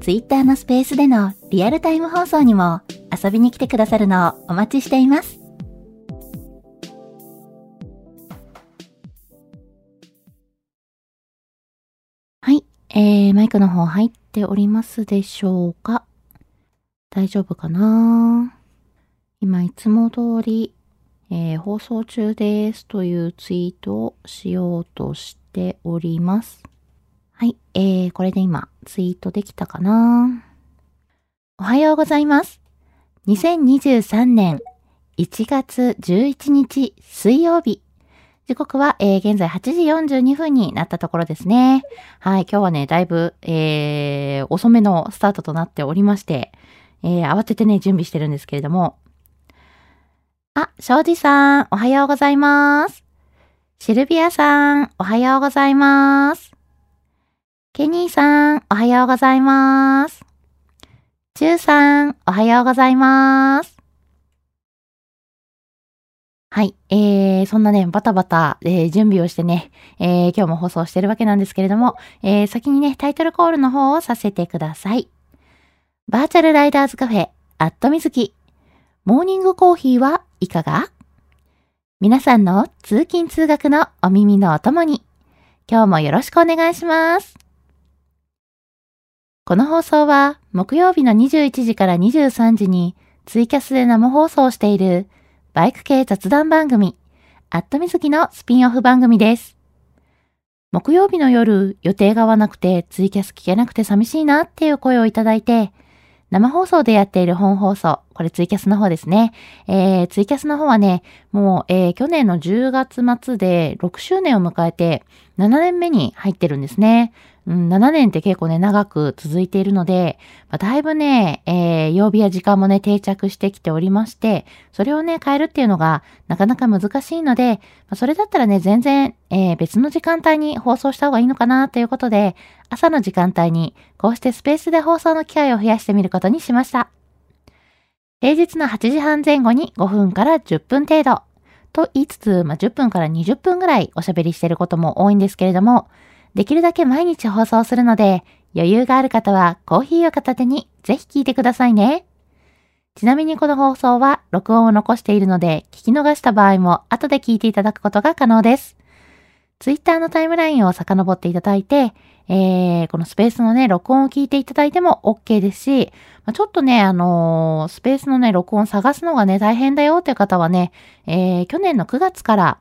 Twitter のスペースでのリアルタイム放送にも遊びに来てくださるのをお待ちしています。はい、えー、マイクの方入っておりますでしょうか？大丈夫かな？今いつも通り、えー、放送中ですというツイートをしようとしております。はい、えー、これで今、ツイートできたかな？おはようございます。2023年1月11日水曜日。時刻は、えー、現在8時42分になったところですね。はい、今日はね、だいぶ、えー、遅めのスタートとなっておりまして、えー、慌ててね、準備してるんですけれども。あ、庄司さん、おはようございます。シルビアさん、おはようございます。ケニーさん、おはようございます。チューさん、おはようございます。はい。えー、そんなね、バタバタ、えー、準備をしてね、えー、今日も放送してるわけなんですけれども、えー、先にね、タイトルコールの方をさせてください。バーチャルライダーズカフェ、アットみずき。モーニングコーヒーはいかが？皆さんの通勤通学のお耳のお供に、今日もよろしくお願いします。この放送は木曜日の21時から23時にツイキャスで生放送しているバイク系雑談番組、アットみずきのスピンオフ番組です。木曜日の夜予定が合わなくてツイキャス聞けなくて寂しいなっていう声をいただいて、生放送でやっている本放送、これツイキャスの方ですね。えー、ツイキャスの方はね、もう、えー、去年の10月末で6周年を迎えて7年目に入ってるんですね。うん、7年って結構ね、長く続いているので、まあ、だいぶね、えー、曜日や時間もね、定着してきておりまして、それをね、変えるっていうのがなかなか難しいので、まあ、それだったらね、全然、えー、別の時間帯に放送した方がいいのかなということで、朝の時間帯に、こうしてスペースで放送の機会を増やしてみることにしました。平日の8時半前後に5分から10分程度。と言いつつ、まあ、10分から20分ぐらいおしゃべりしてることも多いんですけれども、できるだけ毎日放送するので、余裕がある方はコーヒーを片手にぜひ聞いてくださいね。ちなみにこの放送は録音を残しているので、聞き逃した場合も後で聞いていただくことが可能です。ツイッターのタイムラインを遡っていただいて、えー、このスペースのね、録音を聞いていただいても OK ですし、まあ、ちょっとね、あのー、スペースのね、録音探すのがね、大変だよっていう方はね、えー、去年の9月から、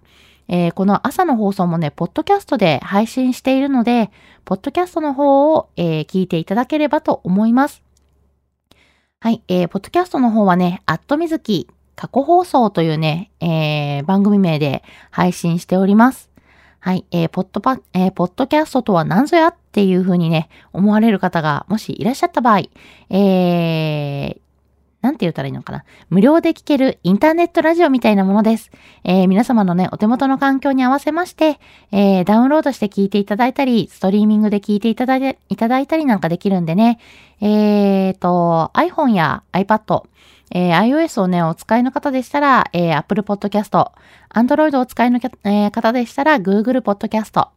えー、この朝の放送もね、ポッドキャストで配信しているので、ポッドキャストの方を、えー、聞いていただければと思います。はい、えー、ポッドキャストの方はね、アットみずき過去放送というね、えー、番組名で配信しております。はい、えー、ポッドパ、えー、ポッドキャストとは何ぞやっていう風にね、思われる方がもしいらっしゃった場合、えー、なんて言ったらいいのかな？無料で聞けるインターネットラジオみたいなものです。えー、皆様のね、お手元の環境に合わせまして、えー、ダウンロードして聞いていただいたり、ストリーミングで聞いていただいいただいたりなんかできるんでね、えーと、iPhone や iPad、えー、iOS をね、お使いの方でしたら、えー、Apple Podcast、Android をお使いの、えー、方でしたら、Google Podcast、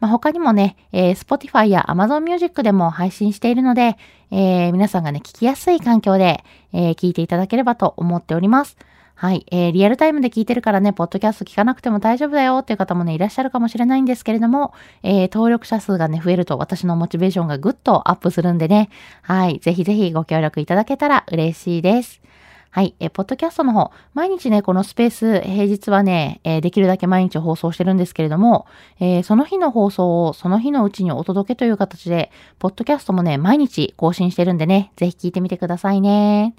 まあ、他にもね、えー、Spotify や Amazon Music でも配信しているので、えー、皆さんがね、聞きやすい環境で、えー、聞いていただければと思っております。はい、えー、リアルタイムで聞いてるからね、ポッドキャスト聞かなくても大丈夫だよっていう方もね、いらっしゃるかもしれないんですけれども、えー、登録者数がね、増えると私のモチベーションがぐっとアップするんでね、はい、ぜひぜひご協力いただけたら嬉しいです。はい。え、ポッドキャストの方、毎日ね、このスペース、平日はね、えー、できるだけ毎日放送してるんですけれども、えー、その日の放送をその日のうちにお届けという形で、ポッドキャストもね、毎日更新してるんでね、ぜひ聞いてみてくださいね。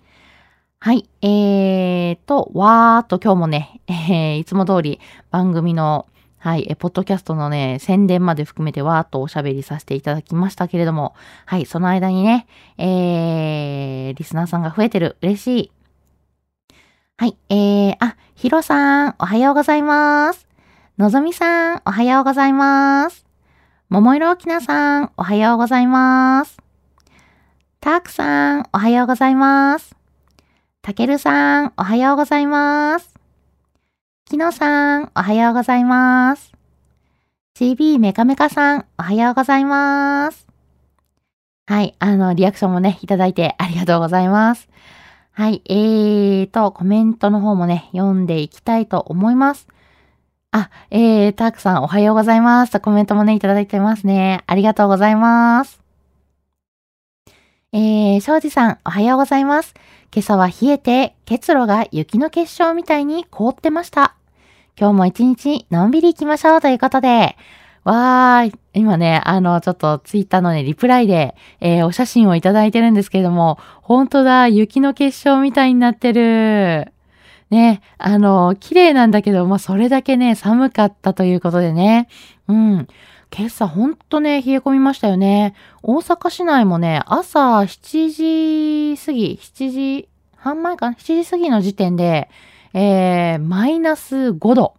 はい。えーと、わーっと今日もね、えー、いつも通り番組のはい、え、ポッドキャストのね、宣伝まで含めてわーっとおしゃべりさせていただきましたけれども、はい、その間にね、えー、リスナーさんが増えてる。嬉しい。はい、えー、あ、ヒロさん、おはようございます。のぞみさん、おはようございます。ももいろきなさん、おはようございます。たくさん、おはようございます。たけるさん、おはようございます。きのさん、おはようございます。CB メカメカさん、おはようございます。はい、あの、リアクションもね、いただいてありがとうございます。はい、えーと、コメントの方もね、読んでいきたいと思います。あ、えー、たくさんおはようございますとコメントもね、いただいてますね。ありがとうございます。えー、庄司さん、おはようございます。今朝は冷えて、結露が雪の結晶みたいに凍ってました。今日も一日のんびり行きましょうということで、わーい。今ね、あの、ちょっとツイッターのね、リプライで、えー、お写真をいただいてるんですけれども、本当だ、雪の結晶みたいになってる。ね、あの、綺麗なんだけど、まあ、それだけね、寒かったということでね。うん。今朝ほんとね、冷え込みましたよね。大阪市内もね、朝7時過ぎ、7時半前かな ?7 時過ぎの時点で、えー、マイナス5度。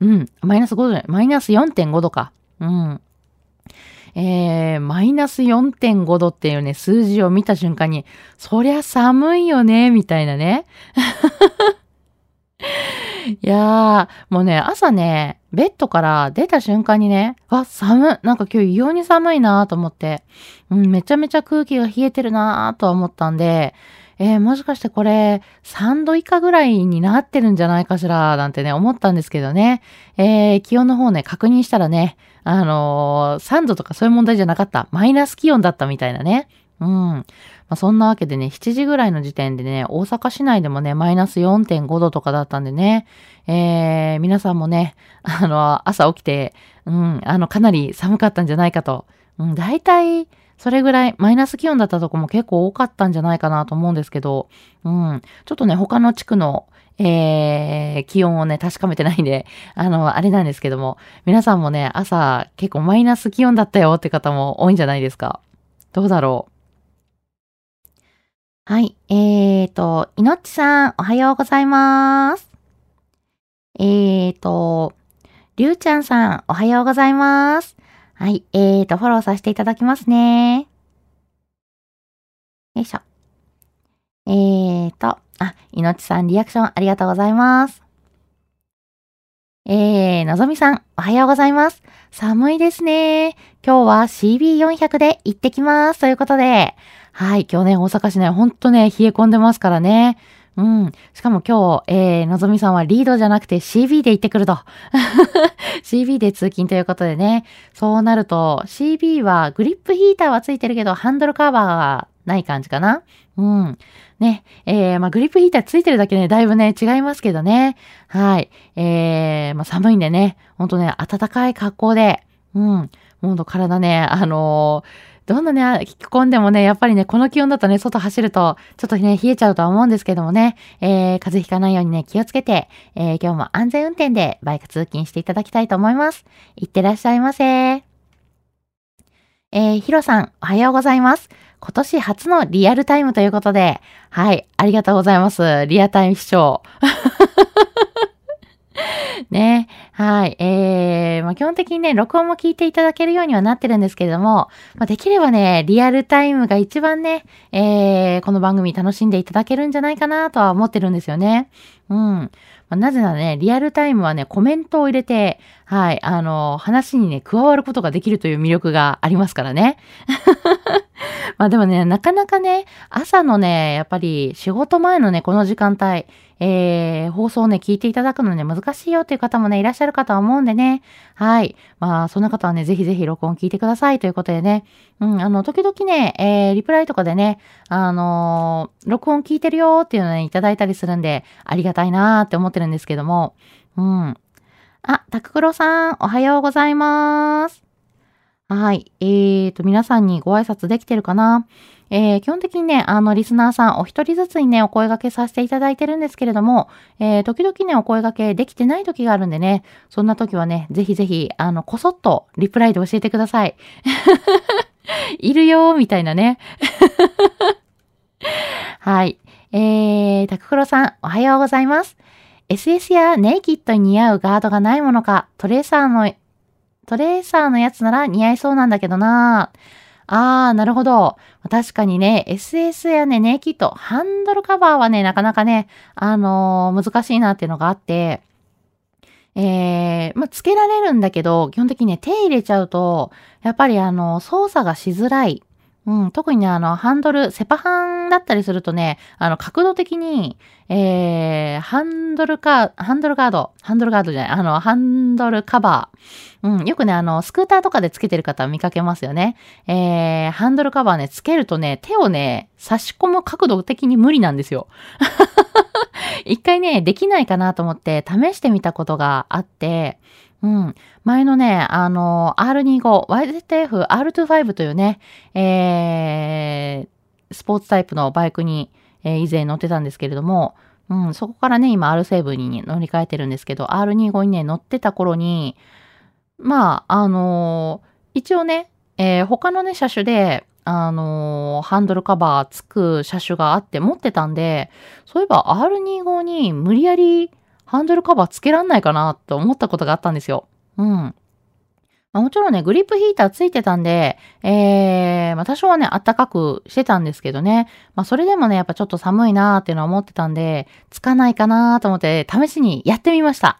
うん。マイナス5度じゃない。マイナス4.5度か。うん。えー、マイナス4.5度っていうね、数字を見た瞬間に、そりゃ寒いよね、みたいなね。いやー、もうね、朝ね、ベッドから出た瞬間にね、あ、寒なんか今日異様に寒いなーと思って、うん、めちゃめちゃ空気が冷えてるなーとは思ったんで、えー、もしかしてこれ3度以下ぐらいになってるんじゃないかしらなんてね、思ったんですけどね。えー、気温の方ね、確認したらね、あのー、3度とかそういう問題じゃなかった。マイナス気温だったみたいなね。うん。まあ、そんなわけでね、7時ぐらいの時点でね、大阪市内でもね、マイナス4.5度とかだったんでね、えー、皆さんもね、あの、朝起きて、うん、あの、かなり寒かったんじゃないかと。うん、大体、それぐらいマイナス気温だったとこも結構多かったんじゃないかなと思うんですけど、うん。ちょっとね、他の地区の、えー、気温をね、確かめてないんで、あの、あれなんですけども、皆さんもね、朝結構マイナス気温だったよって方も多いんじゃないですか。どうだろう？はい。えーと、いのっちさん、おはようございます。えーと、りゅうちゃんさん、おはようございます。はい。えーと、フォローさせていただきますね。よいしょ。えーと、あ、いのちさんリアクションありがとうございます。えー、のぞみさん、おはようございます。寒いですね。今日は CB400 で行ってきます。ということで、はい、今日ね、大阪市内ほんとね、冷え込んでますからね。うん。しかも今日、えー、のぞみさんはリードじゃなくて CB で行ってくると。CB で通勤ということでね。そうなると、CB はグリップヒーターはついてるけど、ハンドルカバーがない感じかな。うん。ね。えー、まあ、グリップヒーターついてるだけね、だいぶね、違いますけどね。はい。えー、まあ、寒いんでね、ほんとね、暖かい格好で、うん。ほんと体ね、あのーどんなね、着込んでもね、やっぱりね、この気温だとね、外走ると、ちょっとね、冷えちゃうとは思うんですけどもね、えー、風邪ひかないようにね、気をつけて、えー、今日も安全運転でバイク通勤していただきたいと思います。いってらっしゃいませ。えー、ヒロさん、おはようございます。今年初のリアルタイムということで、はい、ありがとうございます。リアタイム視聴。ね。はい。えー、まあ、基本的にね、録音も聞いていただけるようにはなってるんですけれども、まあ、できればね、リアルタイムが一番ね、えー、この番組楽しんでいただけるんじゃないかなとは思ってるんですよね。うん。まあ、なぜならね、リアルタイムはね、コメントを入れて、はい、あの、話にね、加わることができるという魅力がありますからね。まあでもね、なかなかね、朝のね、やっぱり仕事前のね、この時間帯、えー、放送をね、聞いていただくのね、難しいよっていう方もね、いらっしゃるかとは思うんでね。はい。まあ、そんな方はね、ぜひぜひ録音聞いてくださいということでね。うん、あの、時々ね、えー、リプライとかでね、あのー、録音聞いてるよっていうのね、いただいたりするんで、ありがたいなーって思ってるんですけども。うん。あ、タククロさん、おはようございます。はい。えーと、皆さんにご挨拶できてるかな？えー、基本的にね、あの、リスナーさんお一人ずつにね、お声掛けさせていただいてるんですけれども、えー、時々ね、お声掛けできてない時があるんでね、そんな時はね、ぜひぜひ、あの、こそっとリプライで教えてください。いるよー、みたいなね。はい。えー、タククロさん、おはようございます。SS やネイキッドに似合うガードがないものか、トレーサーの、トレーサーのやつなら似合いそうなんだけどなー。ああ、なるほど。確かにね、SS やね、ネイキット、ハンドルカバーはね、なかなかね、あのー、難しいなっていうのがあって、えー、まあ、つけられるんだけど、基本的にね、手入れちゃうと、やっぱりあの、操作がしづらい。うん、特にね、あの、ハンドル、セパハンだったりするとね、あの、角度的に、えー、ハンドルカー、ハンドルガード、ハンドルガードじゃない、あの、ハンドルカバー。うん、よくね、あの、スクーターとかでつけてる方見かけますよね。えー、ハンドルカバーね、つけるとね、手をね、差し込む角度的に無理なんですよ。一回ね、できないかなと思って試してみたことがあって、うん。前のね、あの、R25、YZF R25 というね、えー、スポーツタイプのバイクに、えー、以前乗ってたんですけれども、うん、そこからね、今 R7 に乗り換えてるんですけど、R25 にね、乗ってた頃に、まあ、あのー、一応ね、えー、他のね、車種で、あのー、ハンドルカバーつく車種があって持ってたんで、そういえば R25 に無理やりハンドルカバーつけらんないかなと思ったことがあったんですよ。うん。まあ、もちろんね、グリップヒーターついてたんで、えー、まあ、多少はね、暖かくしてたんですけどね。まあ、それでもね、やっぱちょっと寒いなーっていうのは思ってたんで、つかないかなーと思って、試しにやってみました。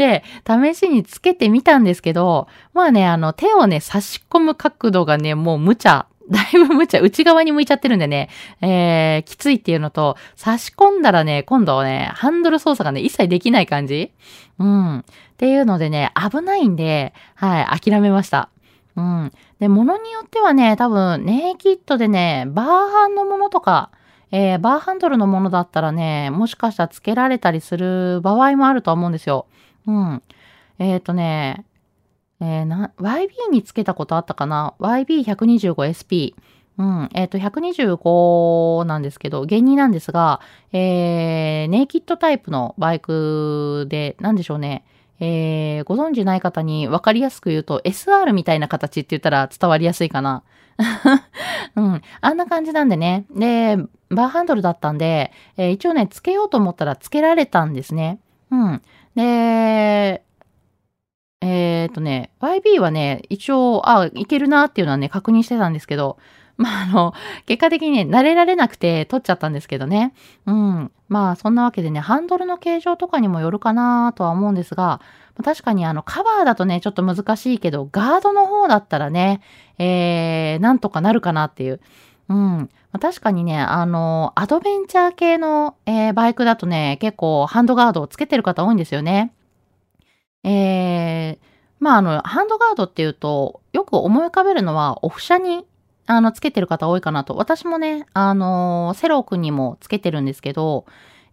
で、試しにつけてみたんですけど、まあね、あの、手をね、差し込む角度がね、もう無茶 だいぶ無茶、内側に向いちゃってるんでね、えー、きついっていうのと、差し込んだらね、今度はね、ハンドル操作がね、一切できない感じうん。っていうのでね、危ないんで、はい、諦めました。うん。で、物によってはね、多分、ネイキッドでね、バーハンのものとか、えー、バーハンドルのものだったらね、もしかしたら付けられたりする場合もあると思うんですよ。うん。えっ、ー、とね、えー、な、YB につけたことあったかな ?YB125SP。うん。えっ、ー、と、125なんですけど、原理なんですが、えー、ネイキッドタイプのバイクで、なんでしょうね。えー、ご存知ない方に分かりやすく言うと、SR みたいな形って言ったら伝わりやすいかな。うん。あんな感じなんでね。で、バーハンドルだったんで、えー、一応ね、つけようと思ったらつけられたんですね。うん。で、えっ、ー、とね、YB はね、一応、あ、いけるなっていうのはね、確認してたんですけど、まあ、あの、結果的にね、慣れられなくて取っちゃったんですけどね。うん。まあ、そんなわけでね、ハンドルの形状とかにもよるかなとは思うんですが、確かにあの、カバーだとね、ちょっと難しいけど、ガードの方だったらね、えー、なんとかなるかなっていう。うん。確かにね、あの、アドベンチャー系の、えー、バイクだとね、結構ハンドガードをつけてる方多いんですよね。えー、まあ、あの、ハンドガードっていうと、よく思い浮かべるのは、オフ車に、あの、つけてる方多いかなと。私もね、あの、セロー君にもつけてるんですけど、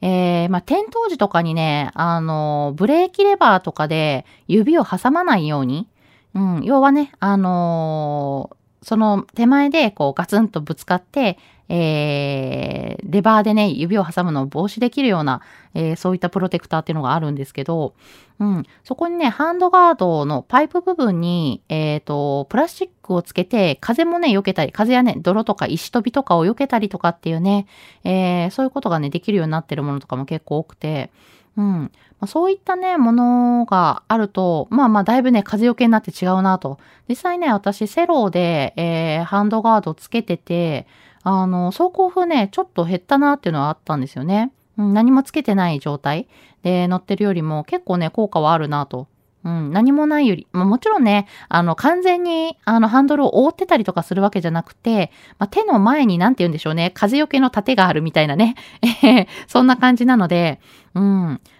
えー、まあ、転倒時とかにね、あの、ブレーキレバーとかで指を挟まないように、うん、要はね、あのその手前でこうガツンとぶつかって、えー、レバーでね、指を挟むのを防止できるような、えー、そういったプロテクターっていうのがあるんですけど、うん、そこにね、ハンドガードのパイプ部分に、えっ、ー、と、プラスチックをつけて、風もね、避けたり、風やね、泥とか石飛びとかを避けたりとかっていうね、えー、そういうことがね、できるようになってるものとかも結構多くて、うん。まあ、そういったね、ものがあると、まあまあ、だいぶね、風よけになって違うなと。実際ね、私、セローで、えー、ハンドガードつけてて、あの、走行風ね、ちょっと減ったなっていうのはあったんですよね。うん、何もつけてない状態で乗ってるよりも結構ね、効果はあるなと。うん、何もないより、まあ、もちろんね、あの、完全に、あの、ハンドルを覆ってたりとかするわけじゃなくて、まあ、手の前に、なんて言うんでしょうね、風よけの盾があるみたいなね、そんな感じなので、うん、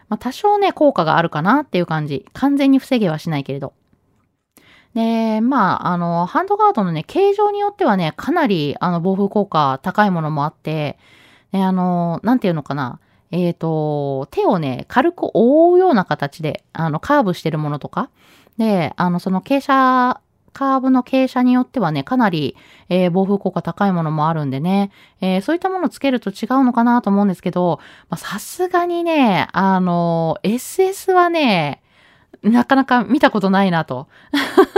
まあ、多少ね、効果があるかなっていう感じ。完全に防げはしないけれど。で、まあ、あの、ハンドガードのね、形状によってはね、かなり、あの、防風効果高いものもあって、で、あの、なんていうのかな。えっ、ー、と、手をね、軽く覆うような形で、あの、カーブしてるものとか。で、あの、その傾斜、カーブの傾斜によってはね、かなり、えー、防風効果高いものもあるんでね、えー、そういったものをつけると違うのかなと思うんですけど、さすがにね、あの、SS はね、なかなか見たことないなと。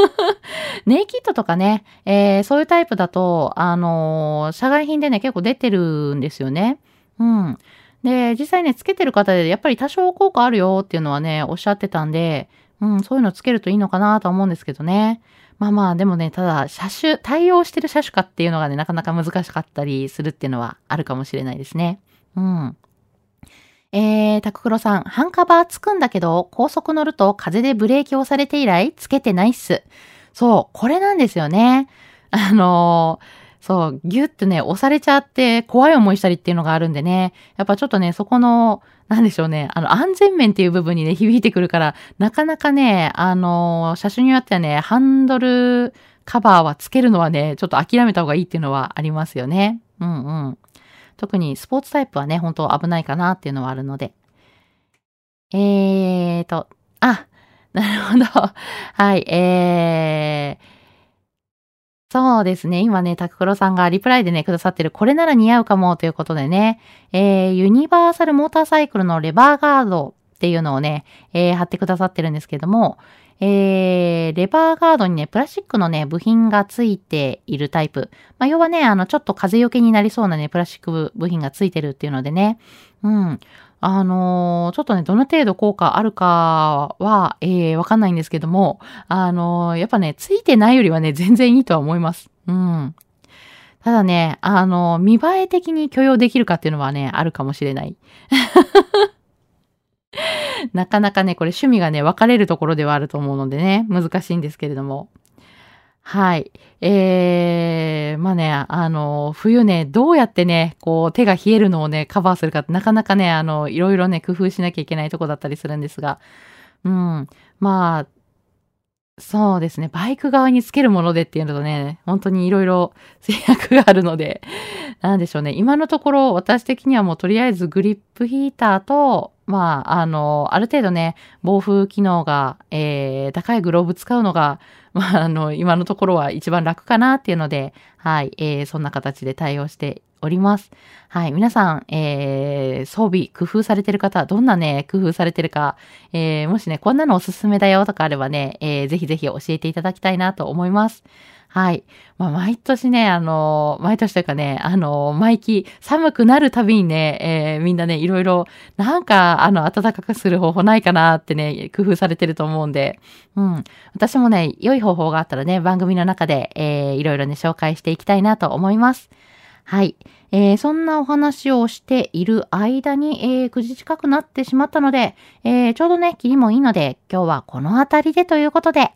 ネイキッドとかね、えー、そういうタイプだと、あの、社外品でね、結構出てるんですよね。うん。で、実際ね、つけてる方で、やっぱり多少効果あるよっていうのはね、おっしゃってたんで、うん、そういうのつけるといいのかなと思うんですけどね。まあまあ、でもね、ただ、車種、対応してる車種かっていうのがね、なかなか難しかったりするっていうのはあるかもしれないですね。うん。えー、タククロさん、ハンカバーつくんだけど、高速乗ると風でブレーキをされて以来、つけてないっす。そう、これなんですよね。あのー、そう、ギュッてね、押されちゃって怖い思いしたりっていうのがあるんでね、やっぱちょっとね、そこの、なんでしょうね、あの、安全面っていう部分にね、響いてくるから、なかなかね、あのー、車種によってはね、ハンドルカバーはつけるのはね、ちょっと諦めた方がいいっていうのはありますよね。うんうん。特にスポーツタイプはね、本当危ないかなっていうのはあるので。えーと、あ、なるほど。はい、えー、そうですね。今ね、タククロさんがリプライでね、くださってる、これなら似合うかもということでね、えー、ユニバーサルモーターサイクルのレバーガードっていうのをね、えー、貼ってくださってるんですけども、えー、レバーガードにね、プラスチックのね、部品がついているタイプ。まあ、要はね、あの、ちょっと風よけになりそうなね、プラスチック部品がついてるっていうのでね。うん。あのー、ちょっとね、どの程度効果あるかは、えー、わかんないんですけども、あのー、やっぱね、ついてないよりはね、全然いいとは思います。うん。ただね、あの、見栄え的に許容できるかっていうのはね、あるかもしれない。なかなかね、これ趣味がね、分かれるところではあると思うのでね、難しいんですけれども。はい。えー、まあね、あの、冬ね、どうやってね、こう、手が冷えるのをね、カバーするかって、なかなかね、あの、いろいろね、工夫しなきゃいけないとこだったりするんですが、うん。まあ、そうですね。バイク側につけるものでっていうのとね、本当にいろいろ制約があるので、なんでしょうね。今のところ私的にはもうとりあえずグリップヒーターと、まあ、あの、ある程度ね、防風機能が、えー、高いグローブ使うのが、まあ、あの、今のところは一番楽かなっていうので、はい、えー、そんな形で対応しております。はい。皆さん、えー、装備、工夫されてる方、どんなね、工夫されてるか、えー、もしね、こんなのおすすめだよとかあればね、えー、ぜひぜひ教えていただきたいなと思います。はい。まあ、毎年ね、あの、毎年というかね、あの、毎期寒くなるたびにね、えー、みんなね、いろいろ、なんか、あの、暖かくする方法ないかなってね、工夫されてると思うんで、うん。私もね、良い方法があったらね、番組の中で、えー、いろいろね、紹介していきたいなと思います。はい。えー、そんなお話をしている間に、えー、9時近くなってしまったので、えー、ちょうどね、切りもいいので、今日はこの辺りでということで、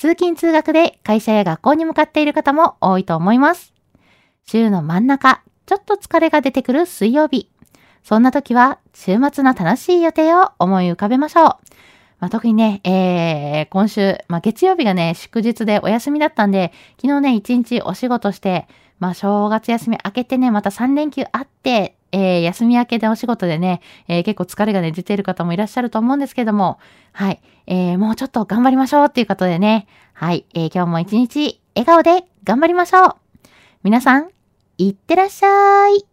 通勤通学で会社や学校に向かっている方も多いと思います。週の真ん中、ちょっと疲れが出てくる水曜日。そんな時は、週末の楽しい予定を思い浮かべましょう。まあ、特にね、えー、今週、まあ、月曜日がね、祝日でお休みだったんで、昨日ね、一日お仕事して、まあ、正月休み明けてね、また3連休あって、えー、休み明けでお仕事でね、えー、結構疲れがね、出ている方もいらっしゃると思うんですけども、はい、えー、もうちょっと頑張りましょうっていうことでね、はい、えー、今日も一日笑顔で頑張りましょう。皆さん、いってらっしゃい。